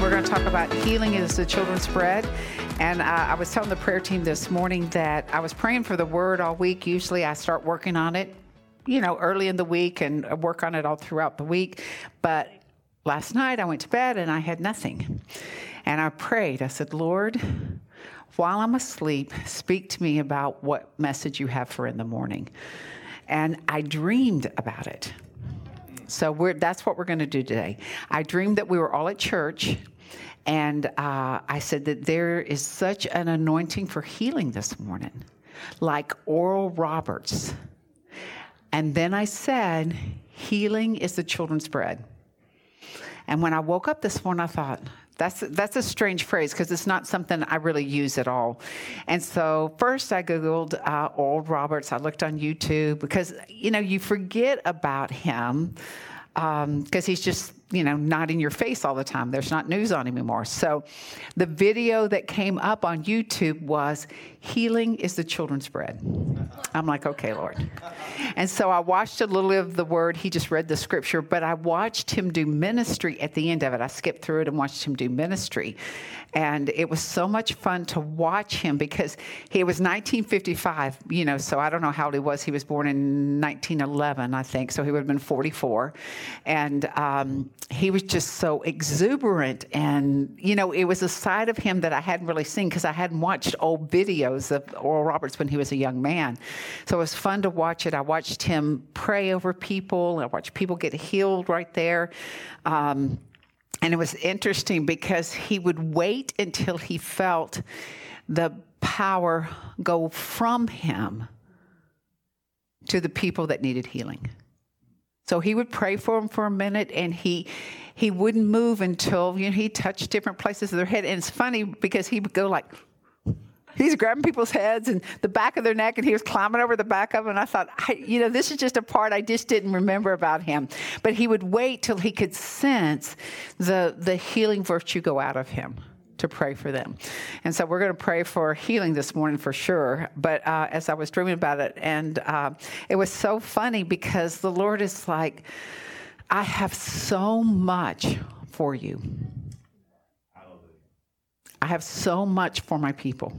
We're going to talk about healing as the children's bread. And uh, I was telling the prayer team this morning that I was praying for the word all week. Usually, I start working on it, you know, early in the week and work on it all throughout the week. But last night, I went to bed and I had nothing. And I prayed. I said, Lord, while I'm asleep, speak to me about what message you have for in the morning. And I dreamed about it. So that's what we're going to do today. I dreamed that we were all at church, and uh, I said that there is such an anointing for healing this morning, like Oral Roberts. And then I said, healing is the children's bread. And when I woke up this morning, I thought, that's that's a strange phrase because it's not something I really use at all. And so first I googled uh, Oral Roberts. I looked on YouTube because you know you forget about him because um, he's just you know, not in your face all the time. There's not news on him anymore. So the video that came up on YouTube was Healing is the Children's Bread. I'm like, okay, Lord. And so I watched a little of the word. He just read the scripture, but I watched him do ministry at the end of it. I skipped through it and watched him do ministry. And it was so much fun to watch him because he was 1955, you know, so I don't know how old he was. He was born in 1911, I think, so he would have been 44. And um, he was just so exuberant and you know it was a side of him that i hadn't really seen because i hadn't watched old videos of oral roberts when he was a young man. So it was fun to watch it. I watched him pray over people. I watched people get healed right there. Um, and it was interesting because he would wait until he felt the power go from him to the people that needed healing so he would pray for them for a minute and he he wouldn't move until you know he touched different places of their head. And it's funny because he would go like he's grabbing people's heads and the back of their neck and he was climbing over the back of them. And I thought, I, you know, this is just a part I just didn't remember about him. But he would wait till he could sense the the healing virtue go out of him to pray for them. And so we're going to pray for healing this morning for sure. But uh, as I was dreaming about it, and uh, it was so funny because the Lord is like, I have so much for you. I have so much for my people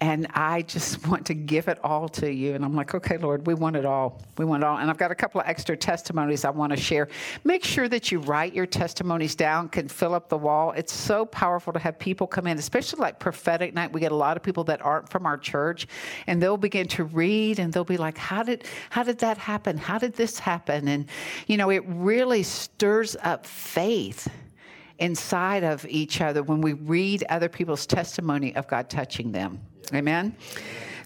and I just want to give it all to you. And I'm like, okay, Lord, we want it all. We want it all. And I've got a couple of extra testimonies I want to share. Make sure that you write your testimonies down, can fill up the wall. It's so powerful to have people come in, especially like prophetic night. We get a lot of people that aren't from our church, and they'll begin to read and they'll be like, how did, how did that happen? How did this happen? And, you know, it really stirs up faith inside of each other when we read other people's testimony of God touching them. Amen.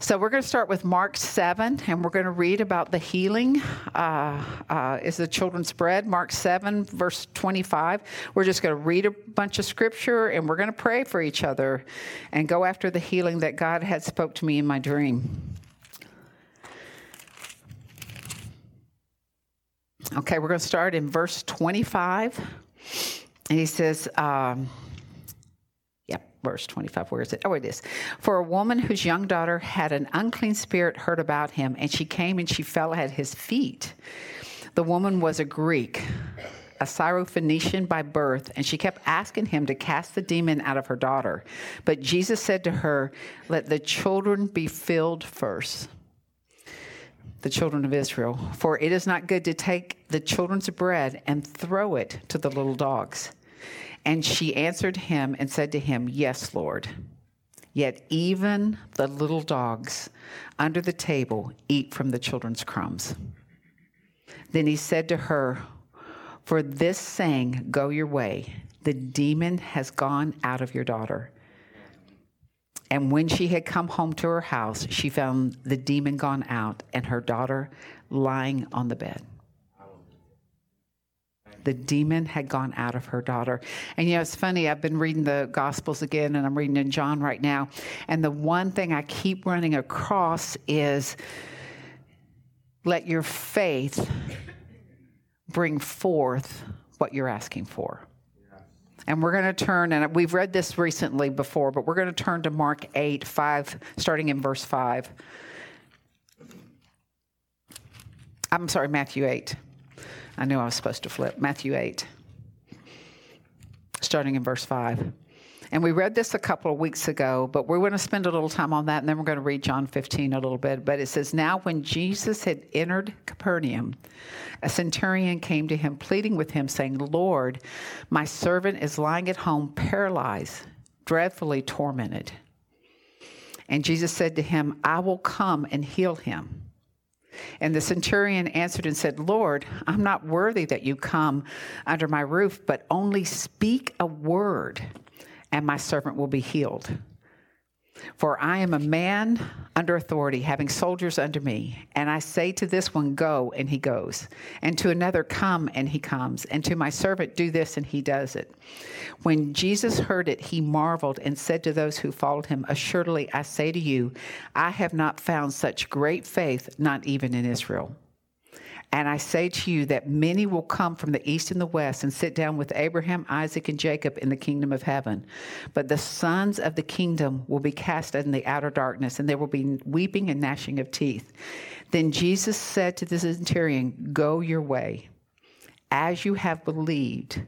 So we're going to start with Mark 7, and we're going to read about the healing uh, uh, is the children's bread. Mark 7, verse 25. We're just going to read a bunch of scripture, and we're going to pray for each other and go after the healing that God had spoke to me in my dream. Okay, we're going to start in verse 25. And he says, um, verse 25. Where is it? Oh, it is. For a woman whose young daughter had an unclean spirit heard about him, and she came and she fell at his feet. The woman was a Greek, a Syrophoenician by birth, and she kept asking him to cast the demon out of her daughter. But Jesus said to her, Let the children be filled first the children of Israel, for it is not good to take the children's bread and throw it to the little dogs. And she answered him and said to him, Yes, Lord. Yet even the little dogs under the table eat from the children's crumbs. Then he said to her, For this saying, go your way. The demon has gone out of your daughter. And when she had come home to her house, she found the demon gone out and her daughter lying on the bed. The demon had gone out of her daughter. And you know, it's funny, I've been reading the Gospels again, and I'm reading in John right now. And the one thing I keep running across is let your faith bring forth what you're asking for. And we're going to turn, and we've read this recently before, but we're going to turn to Mark 8, 5, starting in verse 5. I'm sorry, Matthew 8. I knew I was supposed to flip. Matthew 8, starting in verse 5. And we read this a couple of weeks ago, but we're going to spend a little time on that, and then we're going to read John 15 a little bit. But it says, Now when Jesus had entered Capernaum, a centurion came to him, pleading with him, saying, Lord, my servant is lying at home, paralyzed, dreadfully tormented. And Jesus said to him, I will come and heal him. And the centurion answered and said, Lord, I'm not worthy that you come under my roof, but only speak a word and my servant will be healed. For I am a man under authority, having soldiers under me. And I say to this one, Go, and he goes. And to another, Come, and he comes. And to my servant, Do this, and he does it. When Jesus heard it, he marveled and said to those who followed him, Assuredly, I say to you, I have not found such great faith, not even in Israel. And I say to you that many will come from the east and the west and sit down with Abraham, Isaac, and Jacob in the kingdom of heaven. But the sons of the kingdom will be cast in the outer darkness, and there will be weeping and gnashing of teeth. Then Jesus said to the centurion, Go your way. As you have believed,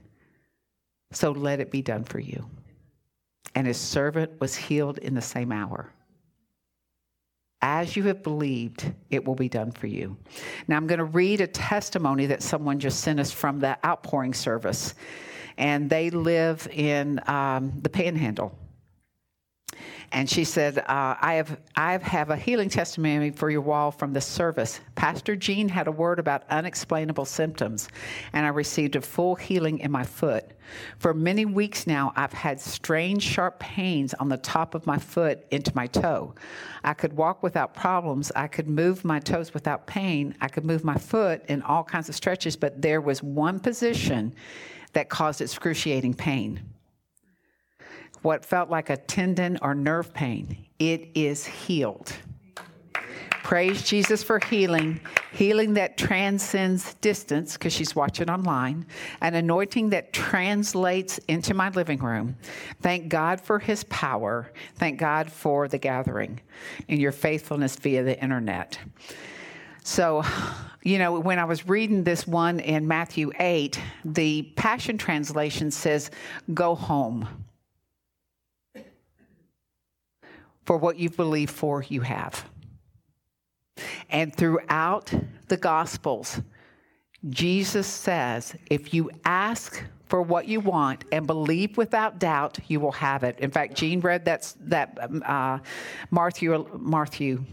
so let it be done for you. And his servant was healed in the same hour. As you have believed, it will be done for you. Now, I'm going to read a testimony that someone just sent us from the outpouring service, and they live in um, the Panhandle. And she said, uh, I, have, I have a healing testimony for your wall from the service. Pastor Jean had a word about unexplainable symptoms, and I received a full healing in my foot. For many weeks now, I've had strange, sharp pains on the top of my foot into my toe. I could walk without problems. I could move my toes without pain. I could move my foot in all kinds of stretches, but there was one position that caused excruciating pain what felt like a tendon or nerve pain, it is healed. Praise Jesus for healing, healing that transcends distance because she's watching online, an anointing that translates into my living room. Thank God for his power. Thank God for the gathering and your faithfulness via the internet. So, you know, when I was reading this one in Matthew 8, the Passion Translation says, Go home. For what you've believed for, you have. And throughout the Gospels, Jesus says, if you ask for what you want and believe without doubt, you will have it. In fact, Jean read that's that um, uh, Matthew, Matthew.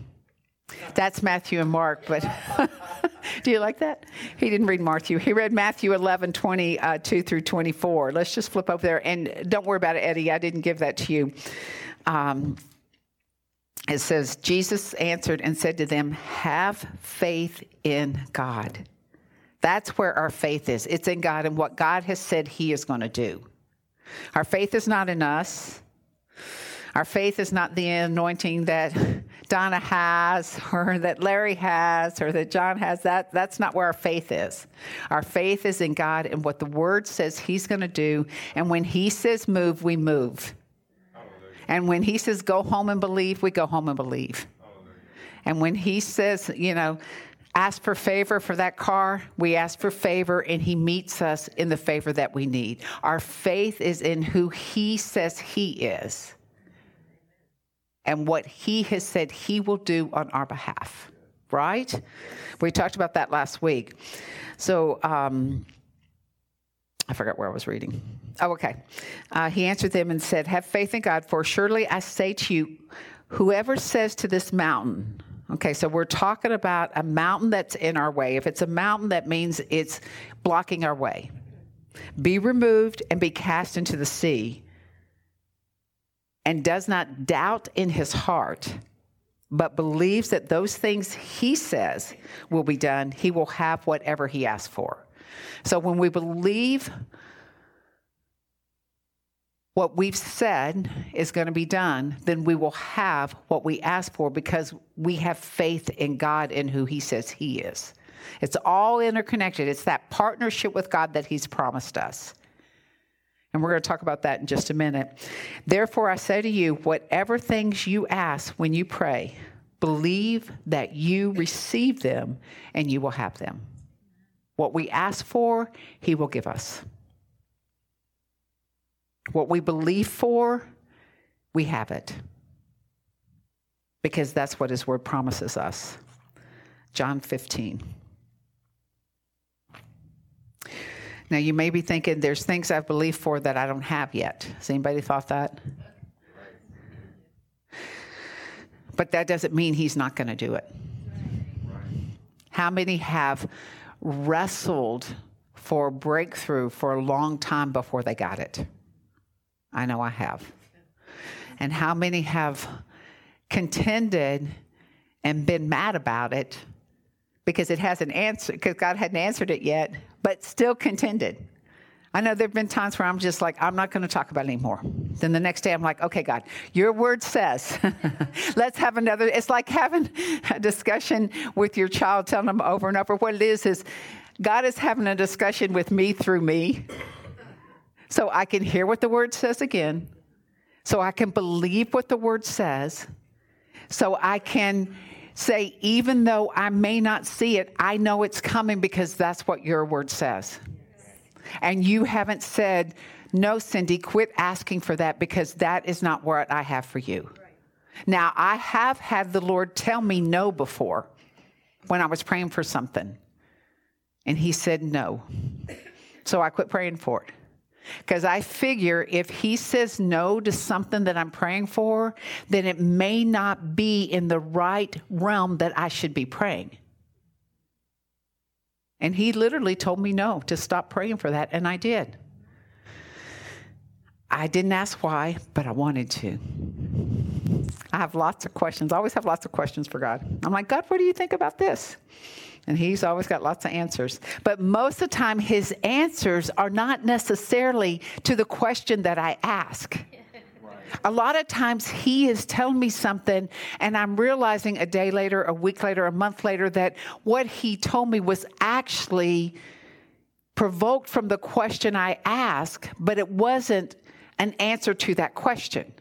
That's Matthew and Mark, but do you like that? He didn't read Matthew. He read Matthew 11, 22 uh, through 24. Let's just flip over there. And don't worry about it, Eddie. I didn't give that to you. Um, it says, Jesus answered and said to them, Have faith in God. That's where our faith is. It's in God and what God has said He is going to do. Our faith is not in us. Our faith is not the anointing that Donna has or that Larry has or that John has. That, that's not where our faith is. Our faith is in God and what the Word says He's going to do. And when He says move, we move. And when he says, go home and believe, we go home and believe. And when he says, you know, ask for favor for that car, we ask for favor, and he meets us in the favor that we need. Our faith is in who he says he is and what he has said he will do on our behalf, right? We talked about that last week. So, um, I forgot where I was reading. Oh, okay. Uh, he answered them and said, Have faith in God, for surely I say to you, whoever says to this mountain, Okay, so we're talking about a mountain that's in our way. If it's a mountain, that means it's blocking our way. Be removed and be cast into the sea, and does not doubt in his heart, but believes that those things he says will be done, he will have whatever he asks for. So when we believe what we've said is going to be done, then we will have what we ask for because we have faith in God and who He says He is. It's all interconnected. It's that partnership with God that He's promised us. And we're going to talk about that in just a minute. Therefore, I say to you, whatever things you ask when you pray, believe that you receive them and you will have them. What we ask for, He will give us. What we believe for, we have it. Because that's what His Word promises us. John 15. Now, you may be thinking there's things I've believed for that I don't have yet. Has anybody thought that? But that doesn't mean he's not going to do it. How many have wrestled for breakthrough for a long time before they got it? I know I have. And how many have contended and been mad about it because it hasn't answered, because God hadn't answered it yet, but still contended. I know there have been times where I'm just like, I'm not going to talk about it anymore. Then the next day I'm like, okay, God, your word says, let's have another. It's like having a discussion with your child, telling them over and over. What it is, is God is having a discussion with me through me. So I can hear what the word says again. So I can believe what the word says. So I can say, even though I may not see it, I know it's coming because that's what your word says. And you haven't said, no, Cindy, quit asking for that because that is not what I have for you. Now, I have had the Lord tell me no before when I was praying for something. And He said no. So I quit praying for it. Because I figure if he says no to something that I'm praying for, then it may not be in the right realm that I should be praying. And he literally told me no, to stop praying for that, and I did. I didn't ask why, but I wanted to. I have lots of questions. I always have lots of questions for God. I'm like, God, what do you think about this? and he's always got lots of answers. But most of the time, his answers are not necessarily to the question that I ask. A lot of times he is telling me something, and I'm realizing a day later, a week later, a month later that what he told me was actually provoked from the question I asked, but it wasn't an answer to that question.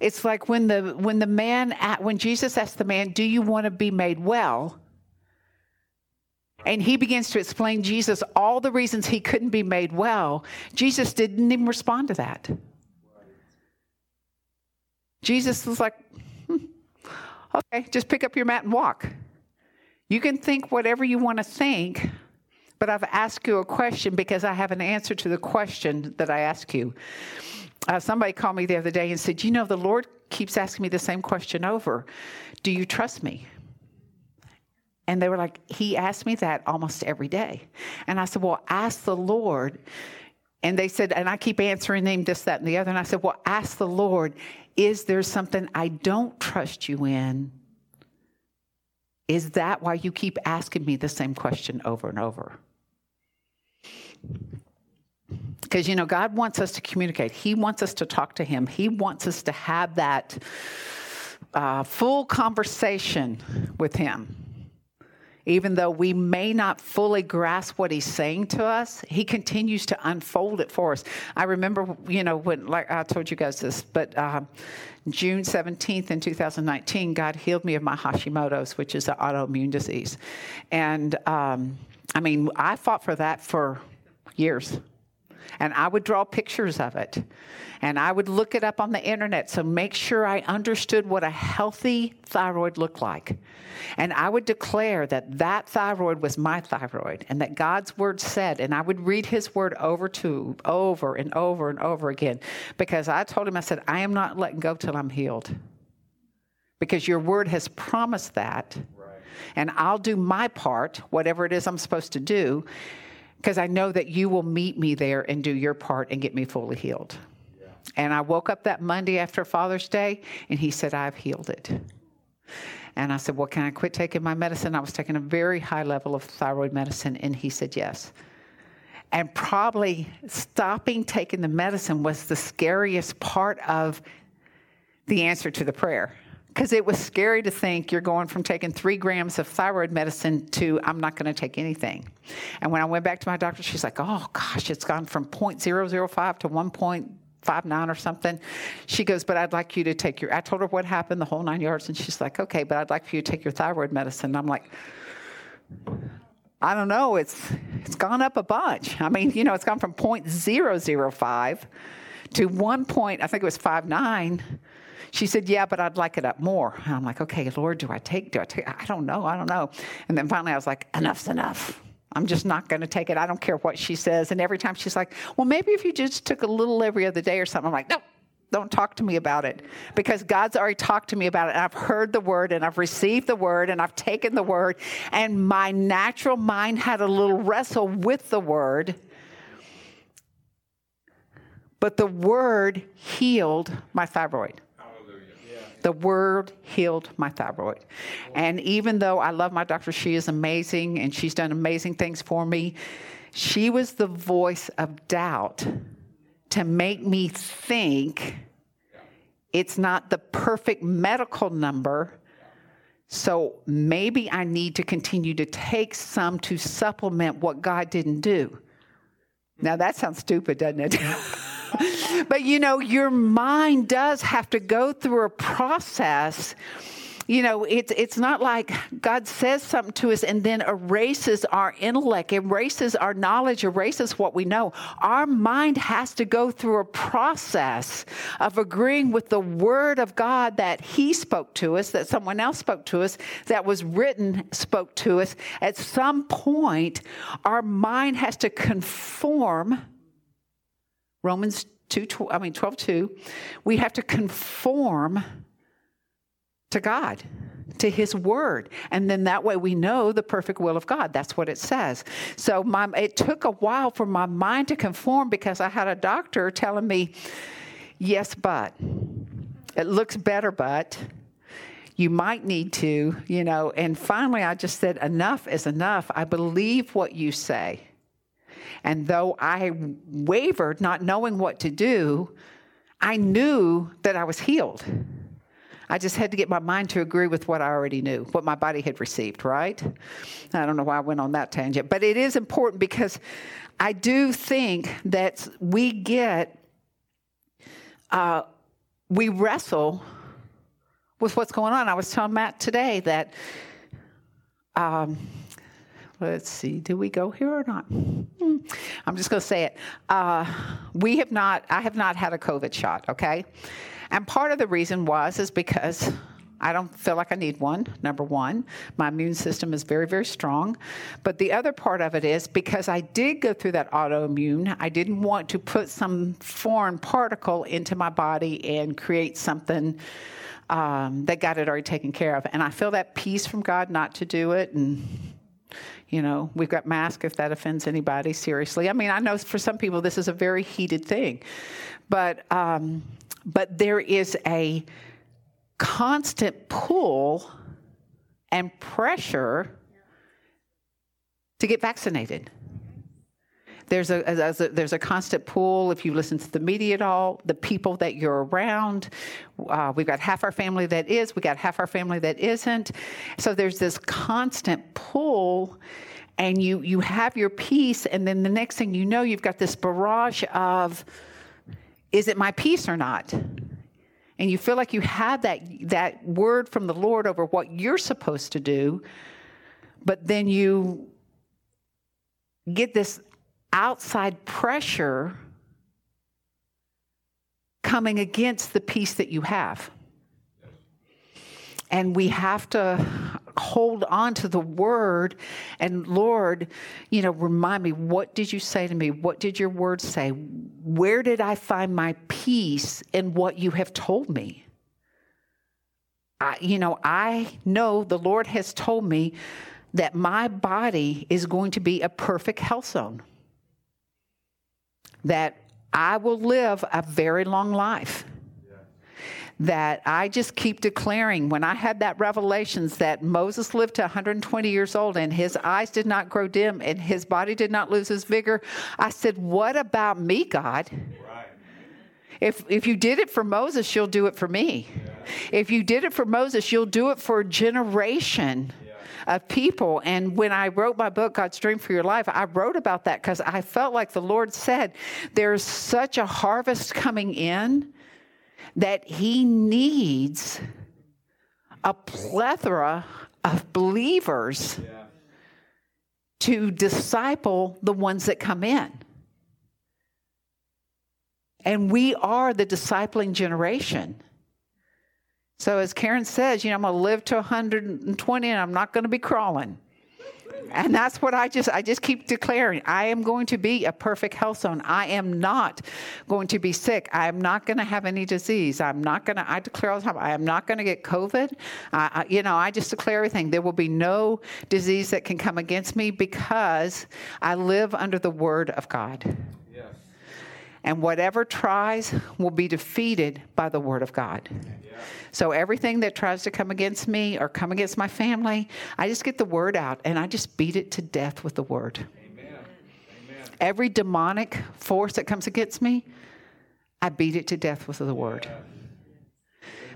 It's like when the when the man when Jesus asked the man, "Do you want to be made well?" And he begins to explain Jesus all the reasons he couldn't be made well. Jesus didn't even respond to that. Jesus was like, hmm, "Okay, just pick up your mat and walk. You can think whatever you want to think." But I've asked you a question because I have an answer to the question that I ask you. Uh, somebody called me the other day and said, You know, the Lord keeps asking me the same question over. Do you trust me? And they were like, He asked me that almost every day. And I said, Well, ask the Lord. And they said, and I keep answering them this, that, and the other. And I said, Well, ask the Lord, is there something I don't trust you in? Is that why you keep asking me the same question over and over? Because, you know, God wants us to communicate. He wants us to talk to Him. He wants us to have that uh, full conversation with Him. Even though we may not fully grasp what He's saying to us, He continues to unfold it for us. I remember, you know, when, like I told you guys this, but uh, June 17th in 2019, God healed me of my Hashimoto's, which is an autoimmune disease. And um, I mean, I fought for that for years and I would draw pictures of it. And I would look it up on the internet so make sure I understood what a healthy thyroid looked like. And I would declare that that thyroid was my thyroid and that God's word said, and I would read his word over to over and over and over again because I told him, I said, I am not letting go till I'm healed because your word has promised that. And I'll do my part, whatever it is I'm supposed to do because I know that you will meet me there and do your part and get me fully healed. Yeah. And I woke up that Monday after Father's Day and he said, I've healed it. And I said, Well, can I quit taking my medicine? I was taking a very high level of thyroid medicine. And he said, Yes. And probably stopping taking the medicine was the scariest part of the answer to the prayer. Because it was scary to think you're going from taking three grams of thyroid medicine to I'm not going to take anything. And when I went back to my doctor, she's like, oh gosh, it's gone from 0.005 to 1.59 or something. She goes, but I'd like you to take your, I told her what happened, the whole nine yards. And she's like, okay, but I'd like for you to take your thyroid medicine. And I'm like, I don't know. It's it's gone up a bunch. I mean, you know, it's gone from 0.005 to one point. I think it was five nine. She said, "Yeah, but I'd like it up more." And I'm like, "Okay, Lord, do I take? Do I take? I don't know. I don't know." And then finally, I was like, "Enough's enough." I'm just not going to take it. I don't care what she says. And every time she's like, well, maybe if you just took a little every other day or something, I'm like, no, don't talk to me about it because God's already talked to me about it. And I've heard the word and I've received the word and I've taken the word. And my natural mind had a little wrestle with the word. But the word healed my thyroid. The word healed my thyroid. And even though I love my doctor, she is amazing and she's done amazing things for me, she was the voice of doubt to make me think it's not the perfect medical number. So maybe I need to continue to take some to supplement what God didn't do. Now that sounds stupid, doesn't it? but you know, your mind does have to go through a process you know, it's it's not like God says something to us and then erases our intellect, erases our knowledge, erases what we know. Our mind has to go through a process of agreeing with the word of God that He spoke to us, that someone else spoke to us, that was written, spoke to us. At some point, our mind has to conform. Romans 2, I mean 12, 2, we have to conform to God, to His Word. And then that way we know the perfect will of God. That's what it says. So my, it took a while for my mind to conform because I had a doctor telling me, yes, but. It looks better, but you might need to, you know. And finally, I just said, enough is enough. I believe what you say. And though I wavered, not knowing what to do, I knew that I was healed. I just had to get my mind to agree with what I already knew, what my body had received, right? I don't know why I went on that tangent, but it is important because I do think that we get, uh, we wrestle with what's going on. I was telling Matt today that, um, let's see, do we go here or not? Hmm. I'm just going to say it. Uh, we have not, I have not had a COVID shot, okay? And part of the reason was is because I don't feel like I need one, number one. My immune system is very, very strong. But the other part of it is because I did go through that autoimmune, I didn't want to put some foreign particle into my body and create something um, that God had already taken care of. And I feel that peace from God not to do it. And, you know, we've got masks if that offends anybody, seriously. I mean, I know for some people this is a very heated thing. But, um, but there is a constant pull and pressure to get vaccinated. There's a, a, there's a constant pull if you listen to the media at all, the people that you're around. Uh, we've got half our family that is, we got half our family that isn't. So there's this constant pull, and you you have your peace, and then the next thing you know, you've got this barrage of is it my peace or not? And you feel like you have that, that word from the Lord over what you're supposed to do, but then you get this outside pressure coming against the peace that you have. And we have to hold on to the word and Lord, you know, remind me, what did you say to me? What did your word say? Where did I find my peace in what you have told me? I, you know, I know the Lord has told me that my body is going to be a perfect health zone. That I will live a very long life that I just keep declaring when I had that revelations that Moses lived to 120 years old and his eyes did not grow dim and his body did not lose his vigor. I said, What about me, God? If, if you did it for Moses, you'll do it for me. Yeah. If you did it for Moses, you'll do it for a generation yeah. Of people. And when I wrote my book, God's Dream for Your Life, I wrote about that because I felt like the Lord said there's such a harvest coming in that He needs a plethora of believers yeah. to disciple the ones that come in. And we are the discipling generation. So, as Karen says, you know, I'm going to live to 120 and I'm not going to be crawling. And that's what I just I just keep declaring. I am going to be a perfect health zone. I am not going to be sick. I am not going to have any disease. I'm not going to. I declare all the time. I am not going to get COVID. I, you know, I just declare everything. There will be no disease that can come against me because I live under the Word of God and whatever tries will be defeated by the word of God. So everything that tries to come against me or come against my family, I just get the word out and I just beat it to death with the word. Amen. Amen. Every demonic force that comes against me, I beat it to death with the word.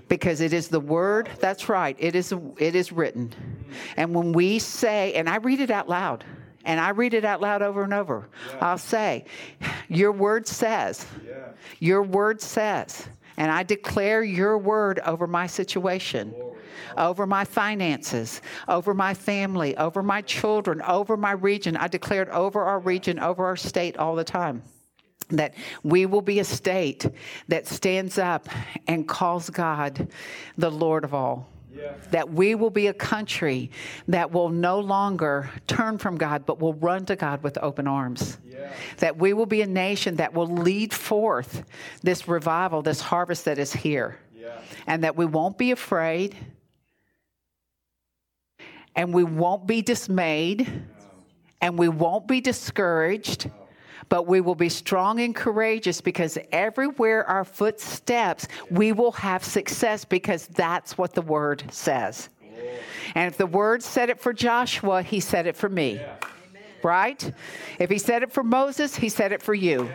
Because it is the word, that's right, it is, it is written. And when we say, and I read it out loud, and I read it out loud over and over. Yeah. I'll say, Your word says, yeah. Your word says, and I declare your word over my situation, over my finances, over my family, over my children, over my region. I declare it over our region, over our state all the time that we will be a state that stands up and calls God the Lord of all. That we will be a country that will no longer turn from God, but will run to God with open arms. Yeah. That we will be a nation that will lead forth this revival, this harvest that is here. Yeah. And that we won't be afraid and we won't be dismayed no. and we won't be discouraged. No but we will be strong and courageous because everywhere our foot steps, we will have success because that's what the word says. And if the word said it for Joshua, he said it for me. Right? If he said it for Moses, he said it for you.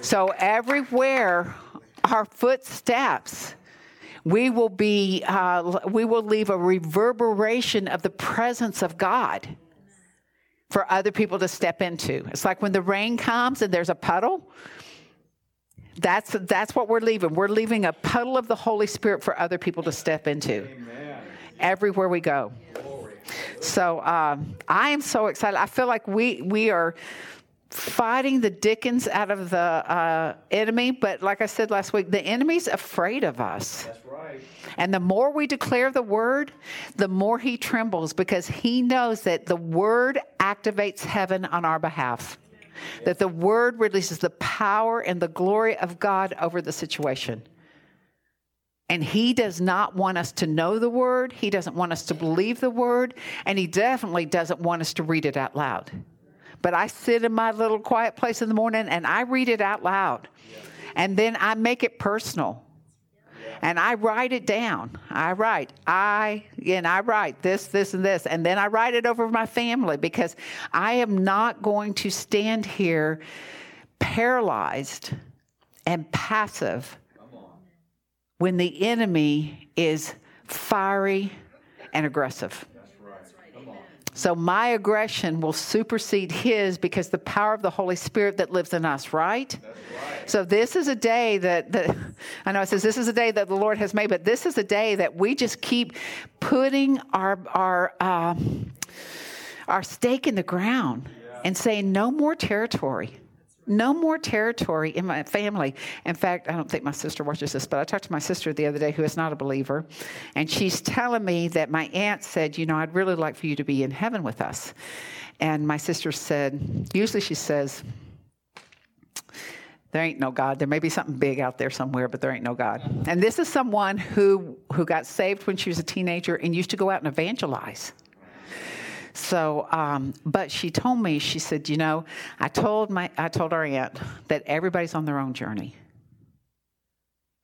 So everywhere our footsteps, we will be uh, we will leave a reverberation of the presence of God for other people to step into. It's like when the rain comes and there's a puddle. That's, that's what we're leaving. We're leaving a puddle of the Holy Spirit for other people to step into Amen. everywhere we go. So um, I am so excited. I feel like we, we are fighting the dickens out of the uh, enemy, but like I said last week, the enemy's afraid of us. That's right. And the more we declare the word, the more he trembles because he knows that the word activates heaven on our behalf. That the word releases the power and the glory of God over the situation. And he does not want us to know the word. He doesn't want us to believe the word. And he definitely doesn't want us to read it out loud. But I sit in my little quiet place in the morning and I read it out loud. And then I make it personal and I write it down. I write, I, and I write this, this, and this. And then I write it over my family because I am not going to stand here paralyzed and passive when the enemy is fiery and aggressive. So my aggression will supersede his because the power of the Holy Spirit that lives in us, right? right. So this is a day that, that I know it says this is a day that the Lord has made, but this is a day that we just keep putting our our uh, our stake in the ground yeah. and saying no more territory no more territory in my family. In fact, I don't think my sister watches this, but I talked to my sister the other day who is not a believer, and she's telling me that my aunt said, You know, I'd really like for you to be in heaven with us. And my sister said, Usually she says, there ain't no God. There may be something big out there somewhere, but there ain't no God. And this is someone who who got saved when she was a teenager and used to go out and evangelize. So, um, but she told me, she said, you know, I told my, I told our aunt that everybody's on their own journey.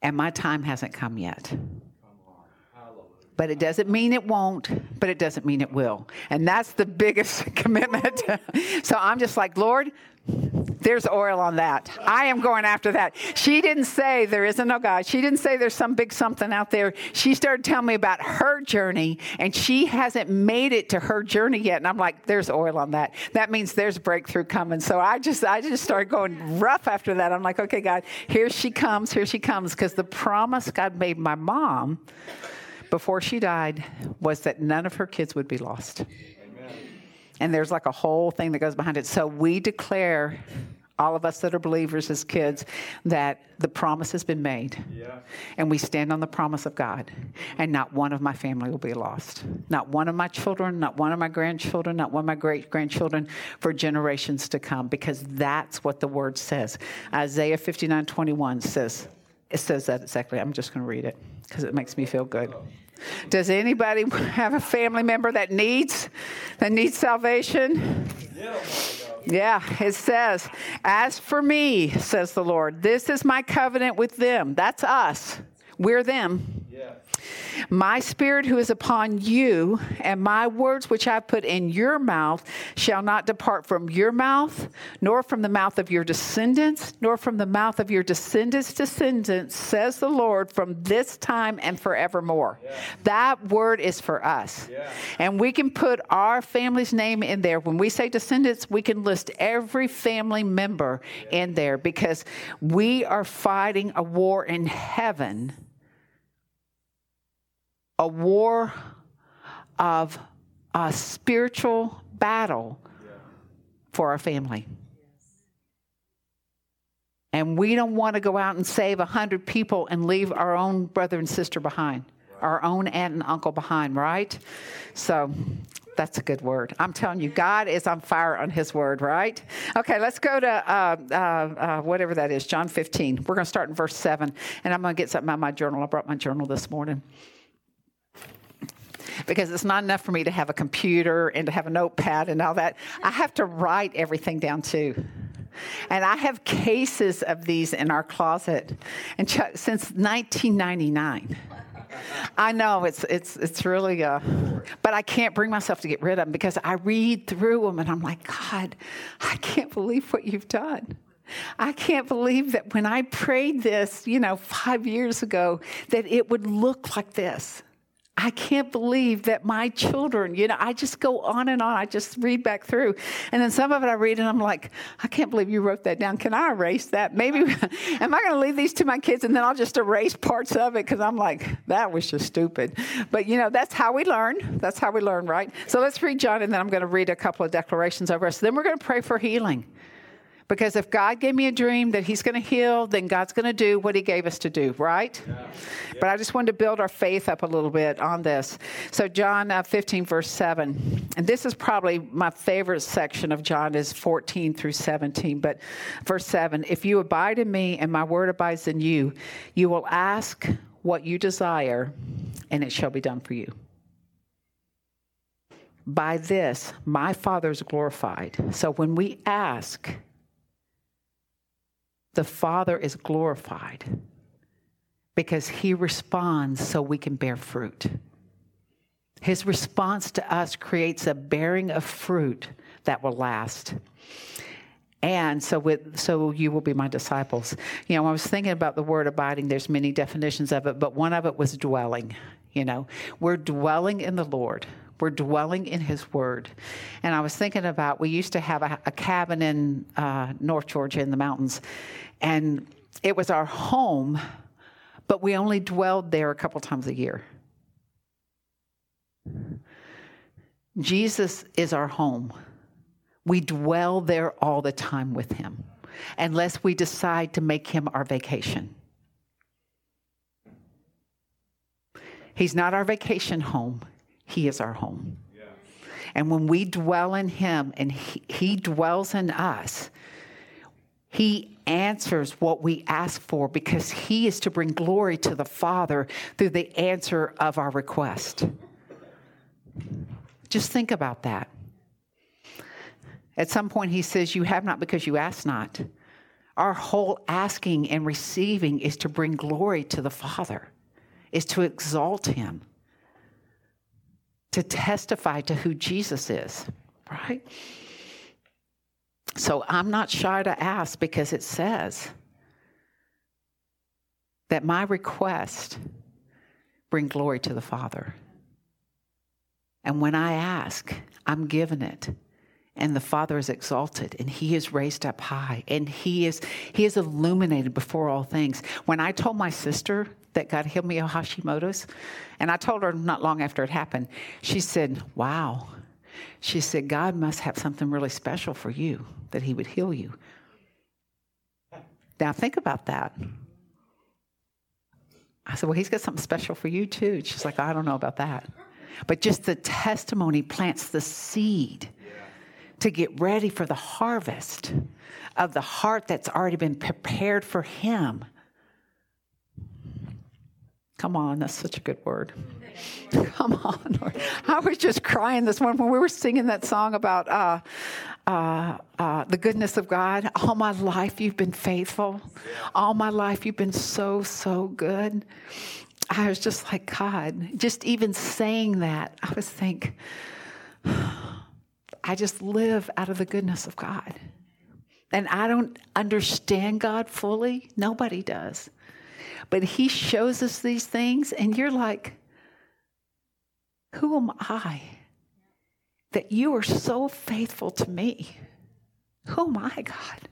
And my time hasn't come yet. But it doesn't mean it won't, but it doesn't mean it will. And that's the biggest commitment. so I'm just like, Lord, there's oil on that. I am going after that. She didn't say there isn't no God. She didn't say there's some big something out there. She started telling me about her journey, and she hasn't made it to her journey yet. And I'm like, there's oil on that. That means there's breakthrough coming. So I just, I just started going rough after that. I'm like, okay, God, here she comes, here she comes, because the promise God made my mom before she died was that none of her kids would be lost. And there's like a whole thing that goes behind it. So we declare, all of us that are believers as kids, that the promise has been made. Yeah. And we stand on the promise of God. And not one of my family will be lost. Not one of my children, not one of my grandchildren, not one of my great grandchildren for generations to come, because that's what the word says. Isaiah 59 21 says, it says that exactly. I'm just going to read it because it makes me feel good. Does anybody have a family member that needs that needs salvation? Yeah, it says, "As for me," says the Lord, "this is my covenant with them." That's us. We're them. Yeah. My spirit who is upon you, and my words which I have put in your mouth, shall not depart from your mouth, nor from the mouth of your descendants, nor from the mouth of your descendants' descendants, says the Lord, from this time and forevermore. Yeah. That word is for us. Yeah. And we can put our family's name in there. When we say descendants, we can list every family member yeah. in there because we are fighting a war in heaven a war of a spiritual battle for our family. And we don't want to go out and save 100 people and leave our own brother and sister behind, our own aunt and uncle behind, right? So that's a good word. I'm telling you, God is on fire on His word, right? Okay, let's go to uh, uh, uh, whatever that is, John 15. We're going to start in verse 7, and I'm going to get something out of my journal. I brought my journal this morning because it's not enough for me to have a computer and to have a notepad and all that. I have to write everything down too. And I have cases of these in our closet and since 1999. I know it's it's it's really uh, but I can't bring myself to get rid of them because I read through them and I'm like, God, I can't believe what you've done. I can't believe that when I prayed this, you know, five years ago, that it would look like this. I can't believe that my children, you know, I just go on and on. I just read back through. And then some of it I read and I'm like, I can't believe you wrote that down. Can I erase that? Maybe, am I going to leave these to my kids and then I'll just erase parts of it because I'm like, that was just stupid. But, you know, that's how we learn. That's how we learn, right? So let's read John and then I'm going to read a couple of declarations over us. Then we're going to pray for healing. Because if God gave me a dream that He's going to heal, then God's going to do what He gave us to do, right? Yeah. Yeah. But I just wanted to build our faith up a little bit on this. So, John uh, 15, verse 7. And this is probably my favorite section of John is 14 through 17. But verse 7 If you abide in me and my word abides in you, you will ask what you desire, and it shall be done for you. By this, my Father is glorified. So when we ask, the Father is glorified because he responds so we can bear fruit. His response to us creates a bearing of fruit that will last. And so, with, so you will be my disciples. You know, I was thinking about the word abiding. There's many definitions of it, but one of it was dwelling. You know, we're dwelling in the Lord. We're dwelling in His Word. And I was thinking about we used to have a, a cabin in uh, North Georgia in the mountains, and it was our home, but we only dwelled there a couple times a year. Jesus is our home. We dwell there all the time with Him, unless we decide to make Him our vacation. He's not our vacation home, He is our home. Yeah. And when we dwell in Him and he, he dwells in us, He answers what we ask for because He is to bring glory to the Father through the answer of our request. Just think about that. At some point, He says, You have not because you ask not. Our whole asking and receiving is to bring glory to the Father, is to exalt Him, to testify to who Jesus is, right? So I'm not shy to ask because it says that my request bring glory to the Father. And when I ask, I'm given it. And the Father is exalted and He is raised up high and He is He is illuminated before all things. When I told my sister that God healed me of Hashimoto's, and I told her not long after it happened, she said, Wow. She said, God must have something really special for you that He would heal you. Now think about that. I said, Well, He's got something special for you too. She's like, I don't know about that. But just the testimony plants the seed to get ready for the harvest of the heart that's already been prepared for Him. Come on, that's such a good word. Come on, Lord. I was just crying this morning when we were singing that song about uh, uh, uh, the goodness of God. All my life, you've been faithful. All my life, you've been so, so good. I was just like, God, just even saying that, I was thinking, I just live out of the goodness of God. And I don't understand God fully. Nobody does. But He shows us these things, and you're like, who am I that you are so faithful to me? Who am I, God?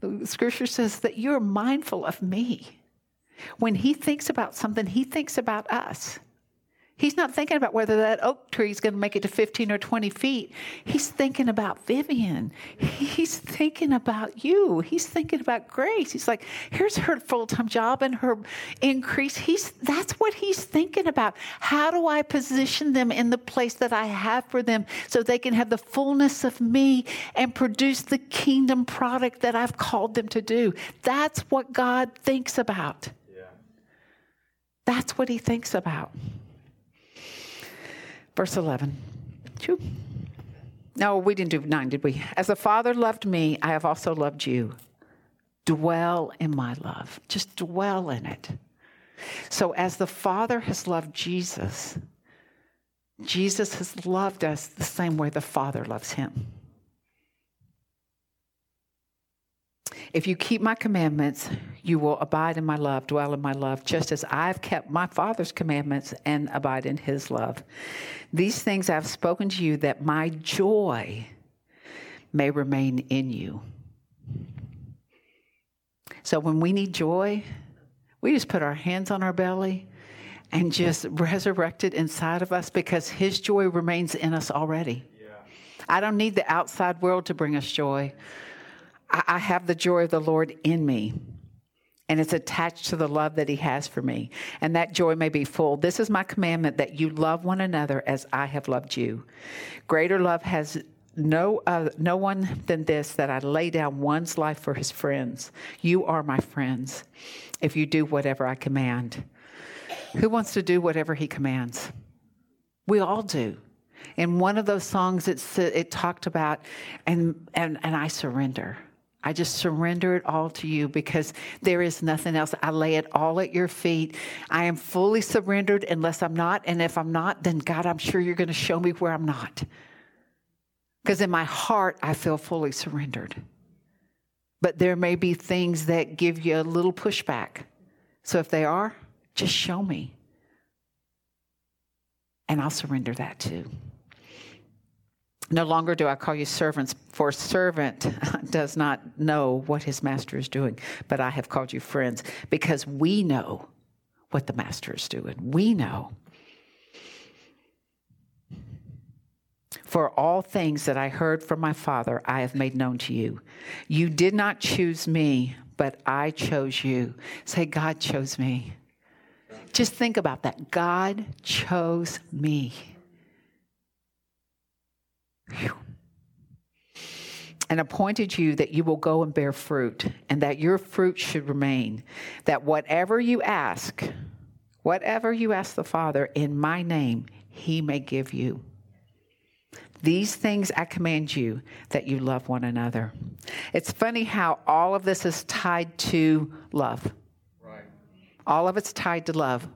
The scripture says that you're mindful of me. When he thinks about something, he thinks about us. He's not thinking about whether that oak tree is going to make it to 15 or 20 feet. He's thinking about Vivian. He's thinking about you. He's thinking about Grace. He's like, here's her full time job and her increase. He's, that's what he's thinking about. How do I position them in the place that I have for them so they can have the fullness of me and produce the kingdom product that I've called them to do? That's what God thinks about. Yeah. That's what he thinks about. Verse 11. No, we didn't do 9, did we? As the Father loved me, I have also loved you. Dwell in my love. Just dwell in it. So, as the Father has loved Jesus, Jesus has loved us the same way the Father loves him. If you keep my commandments, you will abide in my love, dwell in my love, just as I've kept my Father's commandments and abide in his love. These things I've spoken to you that my joy may remain in you. So when we need joy, we just put our hands on our belly and just resurrect it inside of us because his joy remains in us already. Yeah. I don't need the outside world to bring us joy. I have the joy of the Lord in me. And it's attached to the love that he has for me. And that joy may be full. This is my commandment that you love one another as I have loved you. Greater love has no, uh, no one than this that I lay down one's life for his friends. You are my friends if you do whatever I command. Who wants to do whatever he commands? We all do. In one of those songs, it, it talked about, and, and, and I surrender. I just surrender it all to you because there is nothing else. I lay it all at your feet. I am fully surrendered unless I'm not. And if I'm not, then God, I'm sure you're going to show me where I'm not. Because in my heart, I feel fully surrendered. But there may be things that give you a little pushback. So if they are, just show me. And I'll surrender that too. No longer do I call you servants, for servant does not know what his master is doing, but I have called you friends because we know what the master is doing. We know. For all things that I heard from my Father, I have made known to you. You did not choose me, but I chose you. Say, God chose me. Just think about that. God chose me. And appointed you that you will go and bear fruit, and that your fruit should remain. That whatever you ask, whatever you ask the Father in my name, he may give you. These things I command you that you love one another. It's funny how all of this is tied to love. Right. All of it's tied to love.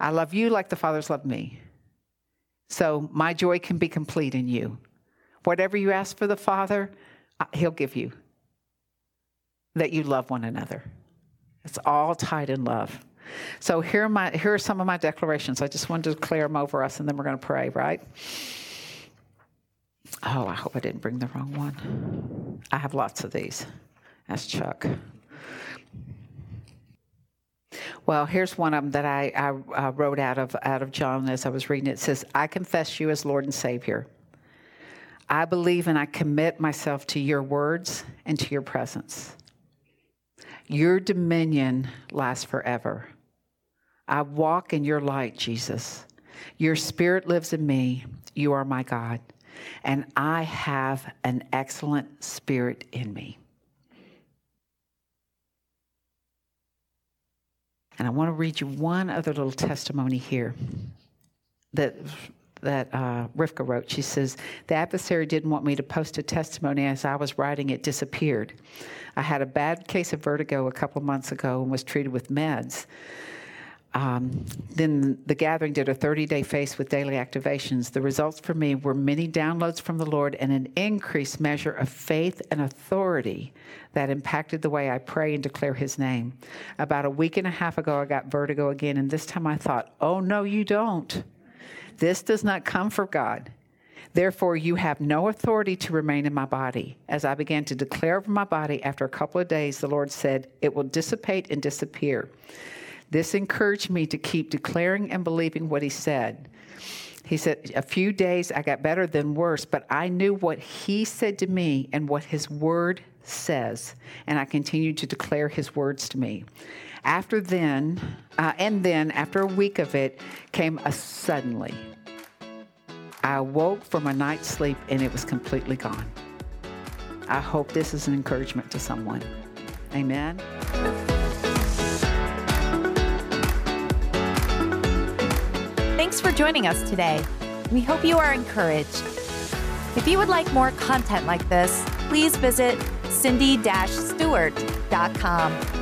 I love you like the Father's loved me. So my joy can be complete in you. Whatever you ask for the Father, uh, He'll give you. That you love one another. It's all tied in love. So here are, my, here are some of my declarations. I just wanted to declare them over us, and then we're going to pray, right? Oh, I hope I didn't bring the wrong one. I have lots of these. That's Chuck. Well, here's one of them that I, I, I wrote out of, out of John as I was reading. It says, I confess you as Lord and Savior. I believe and I commit myself to your words and to your presence. Your dominion lasts forever. I walk in your light, Jesus. Your spirit lives in me. You are my God. And I have an excellent spirit in me. And I want to read you one other little testimony here that that uh, Rivka wrote. She says, The adversary didn't want me to post a testimony as I was writing it disappeared. I had a bad case of vertigo a couple months ago and was treated with meds. Um, then the gathering did a 30 day face with daily activations. The results for me were many downloads from the Lord and an increased measure of faith and authority that impacted the way I pray and declare His name. About a week and a half ago, I got vertigo again, and this time I thought, oh, no, you don't. This does not come from God. Therefore, you have no authority to remain in my body. As I began to declare over my body, after a couple of days, the Lord said, It will dissipate and disappear. This encouraged me to keep declaring and believing what He said. He said, A few days I got better than worse, but I knew what He said to me and what His word says, and I continued to declare His words to me. After then, uh, and then after a week of it, came a suddenly. I awoke from a night's sleep and it was completely gone. I hope this is an encouragement to someone. Amen. Thanks for joining us today. We hope you are encouraged. If you would like more content like this, please visit cindy-stewart.com.